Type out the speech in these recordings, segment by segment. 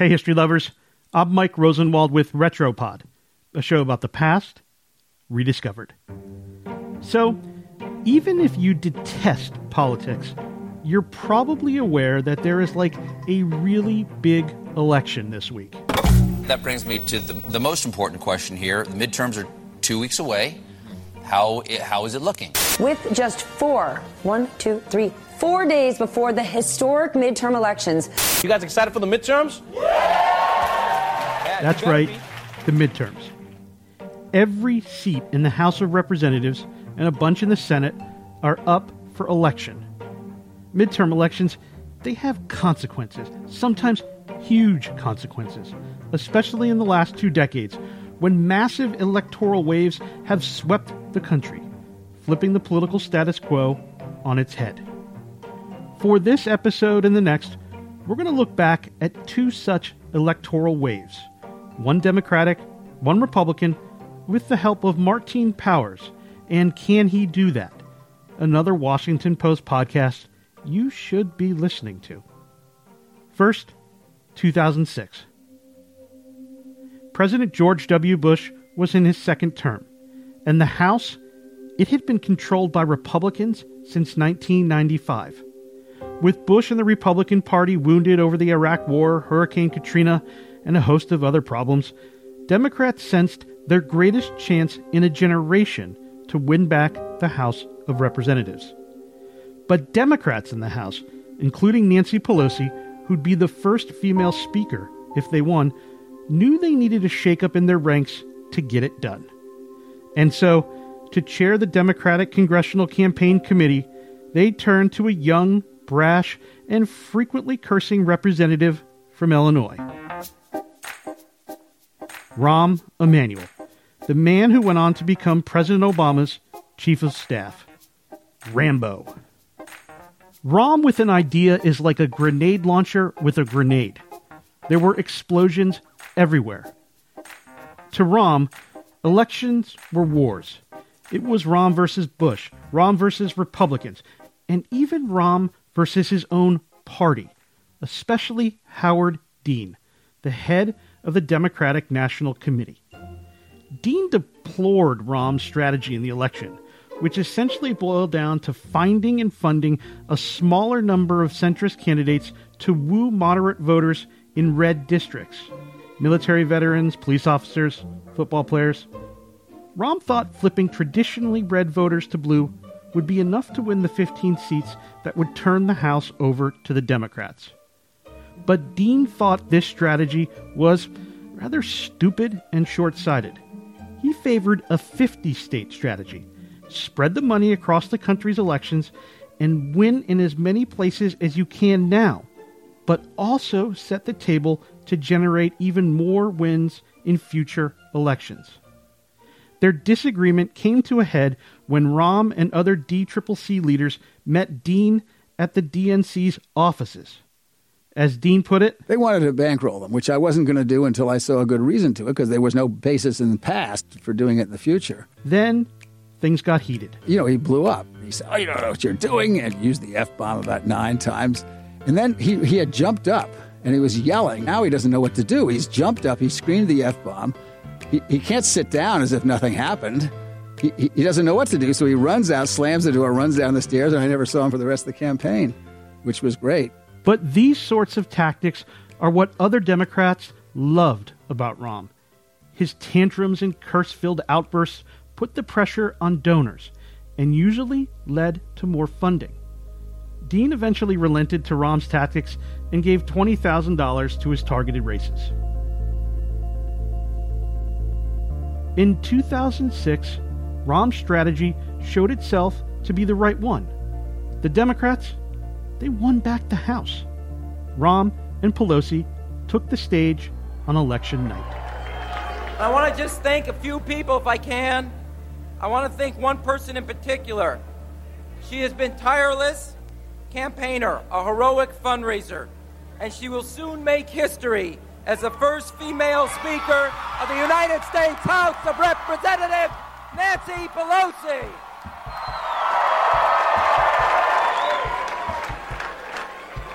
Hey, history lovers. I'm Mike Rosenwald with Retropod, a show about the past rediscovered. So, even if you detest politics, you're probably aware that there is like a really big election this week. That brings me to the, the most important question here. The midterms are two weeks away. How, how is it looking? With just four, one, two, three, four days before the historic midterm elections. You guys excited for the midterms? Yeah, That's right, be. the midterms. Every seat in the House of Representatives and a bunch in the Senate are up for election. Midterm elections, they have consequences, sometimes huge consequences, especially in the last two decades when massive electoral waves have swept the country, flipping the political status quo on its head. For this episode and the next, we're going to look back at two such electoral waves one Democratic, one Republican, with the help of Martine Powers. And can he do that? Another Washington Post podcast you should be listening to. First, 2006. President George W. Bush was in his second term, and the House, it had been controlled by Republicans since 1995. With Bush and the Republican Party wounded over the Iraq War, Hurricane Katrina, and a host of other problems, Democrats sensed their greatest chance in a generation to win back the House of Representatives. But Democrats in the House, including Nancy Pelosi, who'd be the first female speaker if they won, knew they needed a shakeup in their ranks to get it done. And so, to chair the Democratic Congressional Campaign Committee, they turned to a young, brash, and frequently cursing representative from Illinois. Rahm Emanuel, the man who went on to become President Obama's chief of staff. Rahmbo. Rahm with an idea is like a grenade launcher with a grenade. There were explosions everywhere. To Rahm, elections were wars. It was Rahm versus Bush, Rahm versus Republicans, and even Rahm versus his own party, especially Howard Dean, the head of the Democratic National Committee. Dean deplored Rahm's strategy in the election, which essentially boiled down to finding and funding a smaller number of centrist candidates to woo moderate voters in red districts military veterans, police officers, football players. Rahm thought flipping traditionally red voters to blue would be enough to win the 15 seats that would turn the House over to the Democrats. But Dean thought this strategy was rather stupid and short sighted. He favored a 50 state strategy spread the money across the country's elections and win in as many places as you can now, but also set the table to generate even more wins in future elections. Their disagreement came to a head when Rahm and other DCCC leaders met Dean at the DNC's offices. As Dean put it, they wanted to bankroll them, which I wasn't going to do until I saw a good reason to it because there was no basis in the past for doing it in the future. Then things got heated. You know, he blew up. He said, Oh, you don't know what you're doing, and used the F bomb about nine times. And then he, he had jumped up and he was yelling. Now he doesn't know what to do. He's jumped up, he screamed the F bomb. He, he can't sit down as if nothing happened. He, he, doesn't know what to do, so he runs out, slams the door, runs down the stairs, and I never saw him for the rest of the campaign, which was great. But these sorts of tactics are what other Democrats loved about Rahm. His tantrums and curse filled outbursts put the pressure on donors and usually led to more funding. Dean eventually relented to Rahm's tactics and gave $20,000 to his targeted races. In 2006, Rahm's strategy showed itself to be the right one. The Democrats, they won back the House. Rahm and Pelosi took the stage on election night. I want to just thank a few people if I can. I want to thank one person in particular. She has been tireless campaigner, a heroic fundraiser, and she will soon make history as the first female Speaker of the United States House of Representatives, Nancy Pelosi.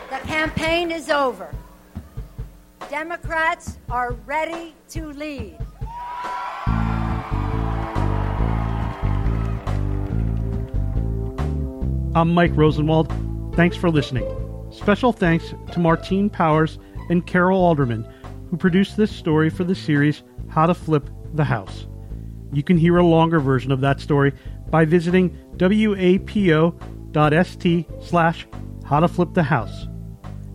The campaign is over. Democrats are ready to lead. I'm Mike Rosenwald. Thanks for listening. Special thanks to Martine Powers and Carol Alderman, who produced this story for the series How to Flip the House. You can hear a longer version of that story by visiting wapo.st slash how to flip the house.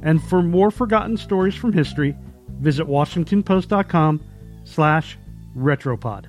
And for more forgotten stories from history, visit washingtonpost.com slash retropod.